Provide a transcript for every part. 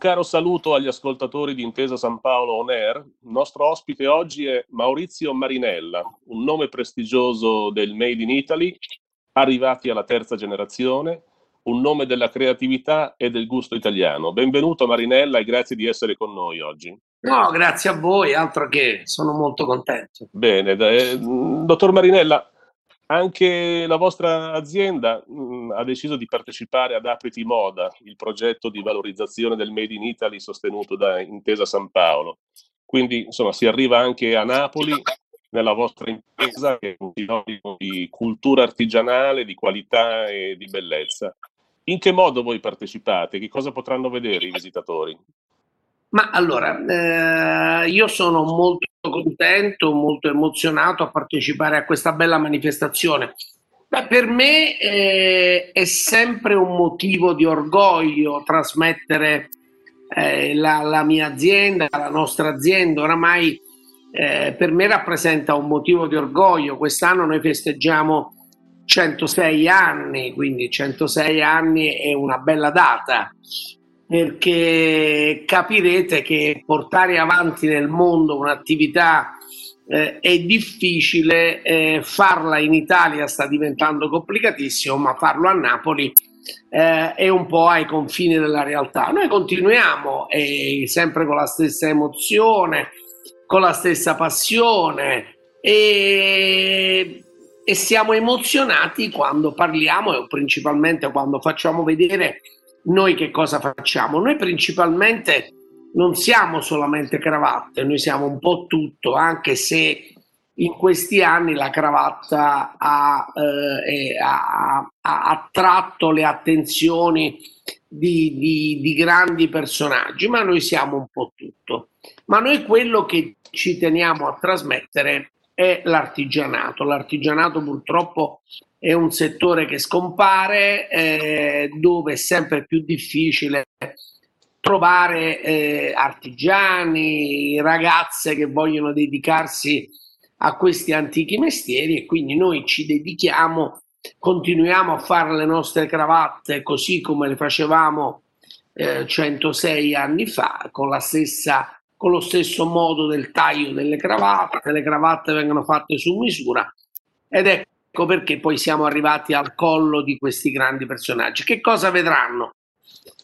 Caro saluto agli ascoltatori di Intesa San Paolo On Air. Il nostro ospite oggi è Maurizio Marinella, un nome prestigioso del Made in Italy, arrivati alla terza generazione, un nome della creatività e del gusto italiano. Benvenuto Marinella e grazie di essere con noi oggi. No, grazie a voi, altro che sono molto contento. Bene, eh, dottor Marinella, anche la vostra azienda mh, mm, ha deciso di partecipare ad Apriti Moda, il progetto di valorizzazione del Made in Italy sostenuto da Intesa San Paolo. Quindi, insomma, si arriva anche a Napoli nella vostra impresa che è un sinonimo di cultura artigianale, di qualità e di bellezza. In che modo voi partecipate? Che cosa potranno vedere i visitatori? Ma allora, eh, io sono molto contento, molto emozionato a partecipare a questa bella manifestazione. Beh, per me eh, è sempre un motivo di orgoglio trasmettere eh, la, la, mia azienda, la nostra azienda. Oramai eh, per me rappresenta un motivo di orgoglio. Quest'anno noi festeggiamo 106 anni, quindi 106 anni è una bella data perché capirete che portare avanti nel mondo un'attività eh, è difficile, eh, farla in Italia sta diventando complicatissimo, ma farlo a Napoli eh, è un po' ai confini della realtà. Noi continuiamo sempre con la stessa emozione, con la stessa passione e, e siamo emozionati quando parliamo e principalmente quando facciamo vedere noi che cosa facciamo? Noi principalmente non siamo solamente cravatte, noi siamo un po' tutto, anche se in questi anni la cravatta ha, eh, ha, ha attratto le attenzioni di, di, di, grandi personaggi, ma noi siamo un po' tutto. Ma noi quello che ci teniamo a trasmettere è l'artigianato. L'artigianato purtroppo è un settore che scompare, eh, dove è sempre più difficile trovare eh, artigiani, ragazze che vogliono dedicarsi a questi antichi mestieri e quindi noi ci dedichiamo, continuiamo a fare le nostre cravatte così come le facevamo eh, 106 anni fa, con, la stessa, con lo stesso modo del taglio delle cravatte, le cravatte vengono fatte su misura ed Ecco perché poi siamo arrivati al collo di questi grandi personaggi. Che cosa vedranno?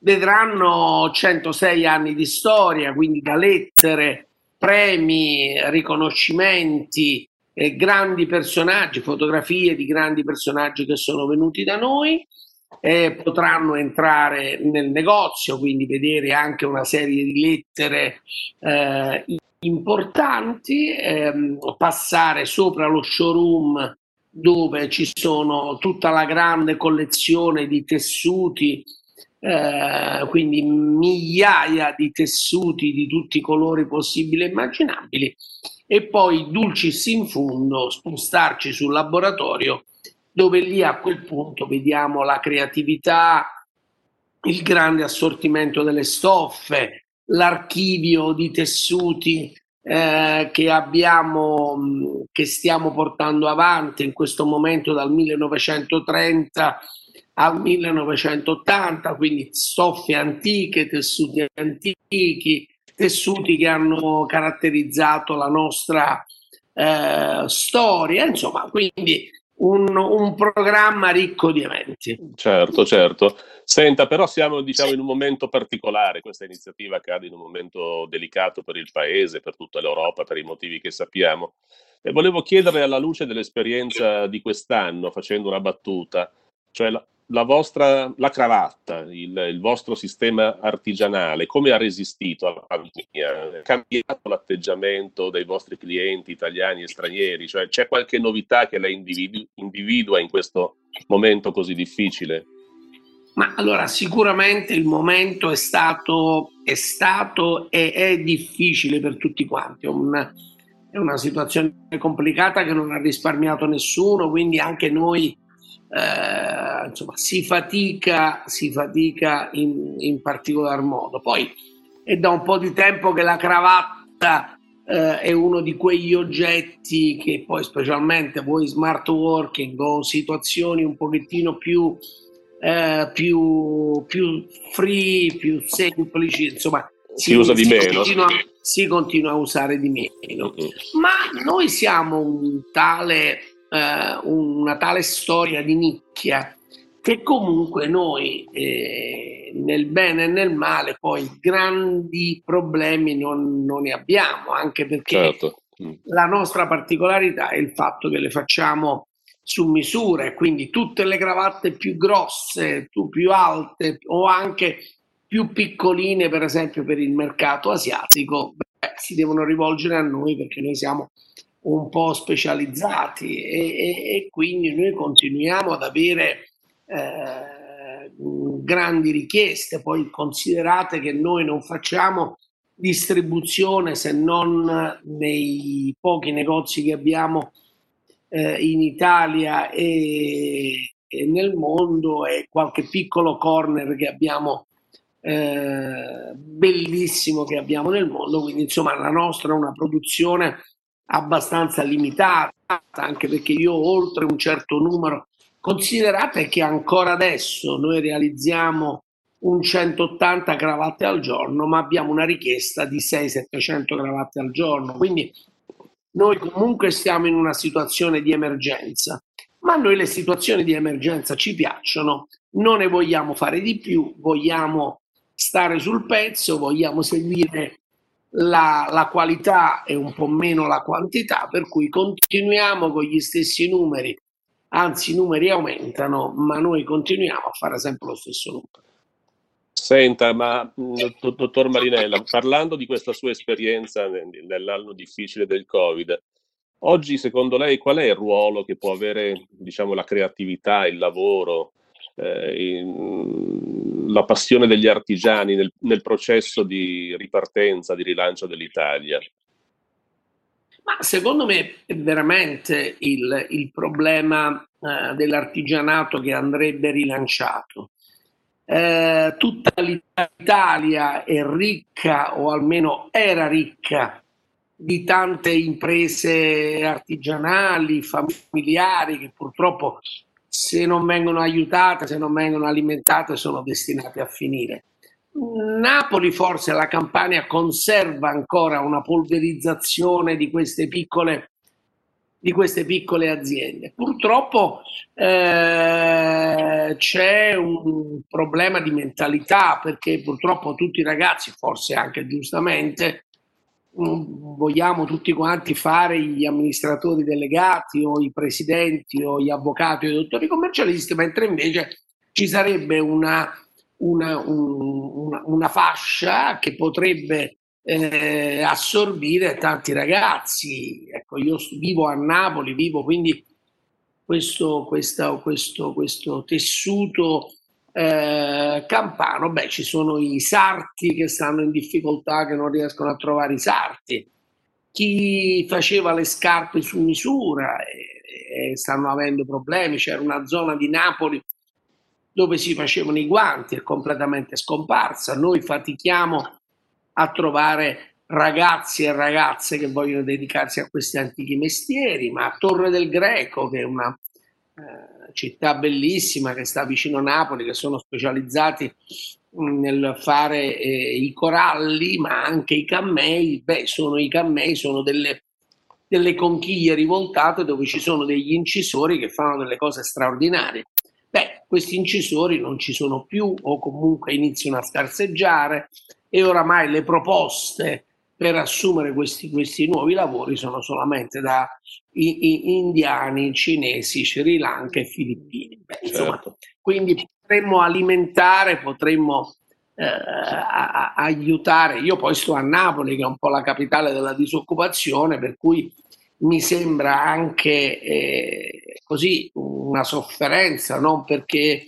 Vedranno 106 anni di storia, quindi da lettere, premi, riconoscimenti, eh, grandi personaggi, fotografie di grandi personaggi che sono venuti da noi. Eh, potranno entrare nel negozio, quindi vedere anche una serie di lettere eh, importanti, ehm, passare sopra lo showroom dove ci sono tutta la grande collezione di tessuti, eh, quindi migliaia di tessuti di tutti i colori possibili e immaginabili, e poi dulcis in fundo spostarci sul laboratorio dove lì a quel punto vediamo la creatività, il grande assortimento delle stoffe, l'archivio di tessuti eh, che abbiamo, che stiamo portando avanti in questo momento dal 1930 al 1980, quindi stoffe antiche, tessuti antichi, tessuti che hanno caratterizzato la nostra eh, storia, insomma, quindi un, un, programma ricco di eventi. Certo, certo. Senta, però siamo diciamo, in un momento particolare, questa iniziativa accade in un momento delicato per il Paese, per tutta l'Europa, per i motivi che sappiamo. E volevo chiedere alla luce dell'esperienza di quest'anno, facendo una battuta, cioè la, la vostra la cravatta, il, il, vostro sistema artigianale, come ha resistito alla pandemia? È cambiato l'atteggiamento dei vostri clienti italiani e stranieri? Cioè, c'è qualche novità che lei individu- individua in questo momento così difficile? Ma allora, sicuramente il momento è stato, è stato e è difficile per tutti quanti. Un, è una situazione complicata che non ha risparmiato nessuno, quindi anche noi eh, insomma, si fatica, si fatica in, in, particolar modo. Poi è da un po' di tempo che la cravatta eh, è uno di quegli oggetti che poi specialmente voi smart working o situazioni un pochettino più, eh, più, più free, più semplici, insomma, si, si usa di meno. Continua, si continua a usare di meno. Mm-hmm. Ma noi siamo un tale eh, una tale storia di nicchia che comunque noi eh, nel bene e nel male poi grandi problemi non, non ne abbiamo, anche perché certo. mm. la nostra particolarità è il fatto che le facciamo su misura e quindi tutte le cravatte più grosse, più alte o anche più piccoline, per esempio per il mercato asiatico, beh, si devono rivolgere a noi perché noi siamo un po' specializzati e, e, e quindi noi continuiamo ad avere eh, grandi richieste. Poi considerate che noi non facciamo distribuzione se non nei pochi negozi che abbiamo eh, in Italia e, e, nel mondo e qualche piccolo corner che abbiamo eh, bellissimo che abbiamo nel mondo quindi insomma la nostra è una produzione abbastanza limitata, anche perché io oltre un certo numero, considerate che ancora adesso noi realizziamo un 180 cravatte al giorno, ma abbiamo una richiesta di 600-700 cravatte al giorno, quindi noi comunque stiamo in una situazione di emergenza, ma noi le situazioni di emergenza ci piacciono, non ne vogliamo fare di più, vogliamo stare sul pezzo, vogliamo seguire la, la, qualità e un po' meno la quantità, per cui continuiamo con gli stessi numeri, anzi i numeri aumentano, ma noi continuiamo a fare sempre lo stesso numero. Senta, ma dottor Marinella, parlando di questa sua esperienza nell'anno difficile del Covid, oggi secondo lei qual è il ruolo che può avere diciamo, la creatività, il lavoro, eh, la passione degli artigiani nel, nel, processo di ripartenza, di rilancio dell'Italia? Ma secondo me è veramente il, il problema eh, dell'artigianato che andrebbe rilanciato. Eh, tutta l'Italia è ricca, o almeno era ricca, di tante imprese artigianali, familiari che purtroppo se non vengono aiutate, se non vengono alimentate, sono destinate a finire. Napoli, forse la Campania conserva ancora una polverizzazione di queste piccole, di queste piccole aziende. Purtroppo eh, c'è un problema di mentalità perché purtroppo tutti i ragazzi, forse anche giustamente, vogliamo tutti quanti fare gli amministratori delegati o i presidenti o gli avvocati o i dottori commercialisti, mentre invece ci sarebbe una, una, una, una fascia che potrebbe eh, assorbire tanti ragazzi. Ecco, io vivo a Napoli, vivo quindi questo, questa, questo, questo tessuto eh, Campano, beh, ci sono i sarti che stanno in difficoltà, che non riescono a trovare i sarti. Chi faceva le scarpe su misura e, e stanno avendo problemi. C'era una zona di Napoli dove si facevano i guanti, è completamente scomparsa. Noi fatichiamo a trovare ragazzi e ragazze che vogliono dedicarsi a questi antichi mestieri, ma a Torre del Greco, che è una eh, città bellissima che sta vicino a Napoli, che sono specializzati mm, nel fare eh, i coralli, ma anche i cammei. Beh, sono i cammei, sono delle, delle conchiglie rivoltate dove ci sono degli incisori che fanno delle cose straordinarie. Beh, questi incisori non ci sono più o comunque iniziano a scarseggiare e oramai le proposte per assumere questi, questi nuovi lavori sono solamente da indiani, cinesi, Sri Lanka e Filippini. Beh, insomma, certo. Quindi potremmo alimentare, potremmo eh, a, a aiutare. Io poi sto a Napoli, che è un po' la capitale della disoccupazione, per cui mi sembra anche eh, così una sofferenza, non perché eh,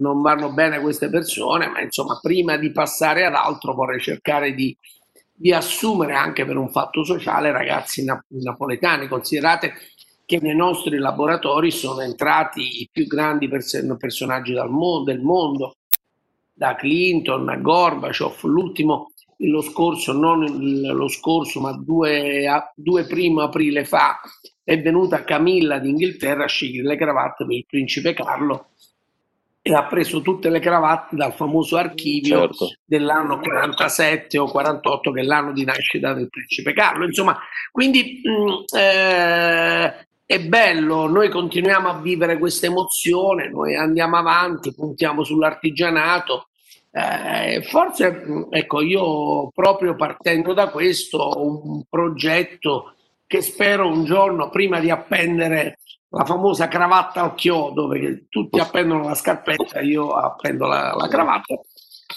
non vanno bene queste persone, ma insomma prima di passare ad altro vorrei cercare di di assumere anche per un fatto sociale ragazzi nap- napoletani. Considerate che nei nostri laboratori sono entrati i più grandi pers- personaggi mo- del mondo, da Clinton a Gorbaciov, l'ultimo lo scorso, non lo scorso, ma due, due primo aprile fa, è venuta Camilla d'Inghilterra a scegliere le cravatte per il principe Carlo e ha preso tutte le cravatte dal famoso archivio certo. dell'anno 47 o 48, che è l'anno di nascita del principe Carlo. Insomma, quindi mh, mm, eh, è bello, noi continuiamo a vivere questa emozione, noi andiamo avanti, puntiamo sull'artigianato. Eh, forse, ecco, io proprio partendo da questo ho un progetto che spero un giorno, prima di appendere la famosa cravatta al chiodo, perché tutti appendono la scarpetta, io appendo la, la cravatta,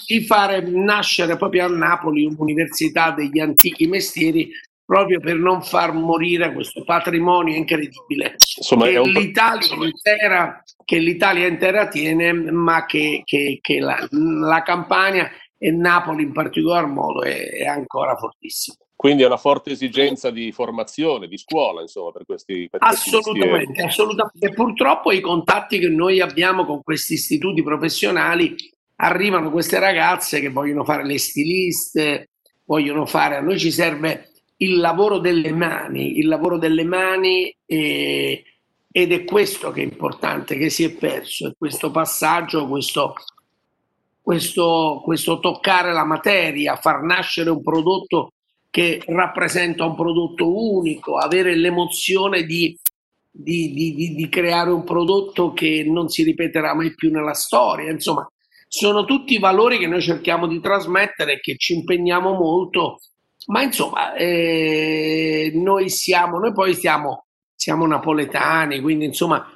di fare nascere proprio a Napoli un'università degli antichi mestieri proprio per non far morire questo patrimonio incredibile Insomma, che, un... l'Italia intera, che l'Italia intera tiene, ma che, che, che la, la, Campania e Napoli in particolar modo è, è, ancora fortissima. Quindi è una forte esigenza di formazione, di scuola, insomma, per questi per Assolutamente, questi assolutamente. E purtroppo i contatti che noi abbiamo con questi istituti professionali arrivano queste ragazze che vogliono fare le stiliste, vogliono fare, a noi ci serve il lavoro delle mani, il lavoro delle mani eh, ed è questo che è importante, che si è perso, questo passaggio, questo, questo, questo toccare la materia, far nascere un prodotto che rappresenta un prodotto unico, avere l'emozione di, di, di, di, creare un prodotto che non si ripeterà mai più nella storia. Insomma, sono tutti valori che noi cerchiamo di trasmettere e che ci impegniamo molto ma insomma, eh, noi siamo, noi poi siamo, siamo napoletani, quindi insomma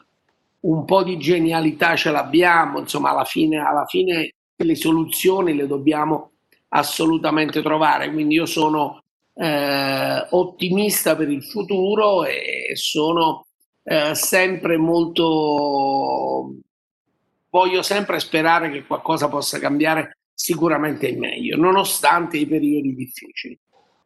un po' di genialità ce l'abbiamo, insomma alla fine, alla fine le soluzioni le dobbiamo assolutamente trovare, quindi io sono eh, ottimista per il futuro e sono eh, sempre molto, voglio sempre sperare che qualcosa possa cambiare sicuramente in meglio, nonostante i periodi difficili.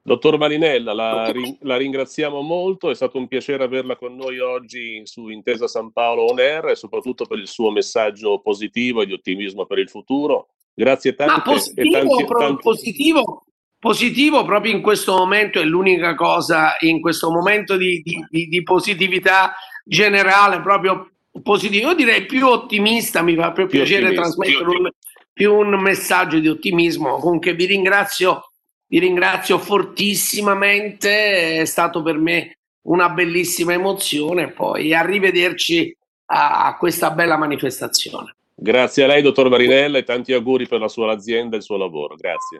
Dottor Marinella, la, la, ringraziamo molto, è stato un piacere averla con noi oggi su Intesa San Paolo On Air e soprattutto per il suo messaggio positivo e di ottimismo per il futuro. Grazie tanto. Ma positivo, tanti, tanti... positivo, positivo, proprio in questo momento è l'unica cosa, in questo momento di, di, di positività generale, proprio positivo. Io direi più ottimista, mi fa più, più piacere trasmettere un, più un messaggio di ottimismo. Comunque vi ringrazio vi ringrazio fortissimamente, è stato per me una bellissima emozione. Poi arrivederci a, a questa bella manifestazione. Grazie a lei, dottor Marinella, e tanti auguri per la sua azienda e il suo lavoro. Grazie.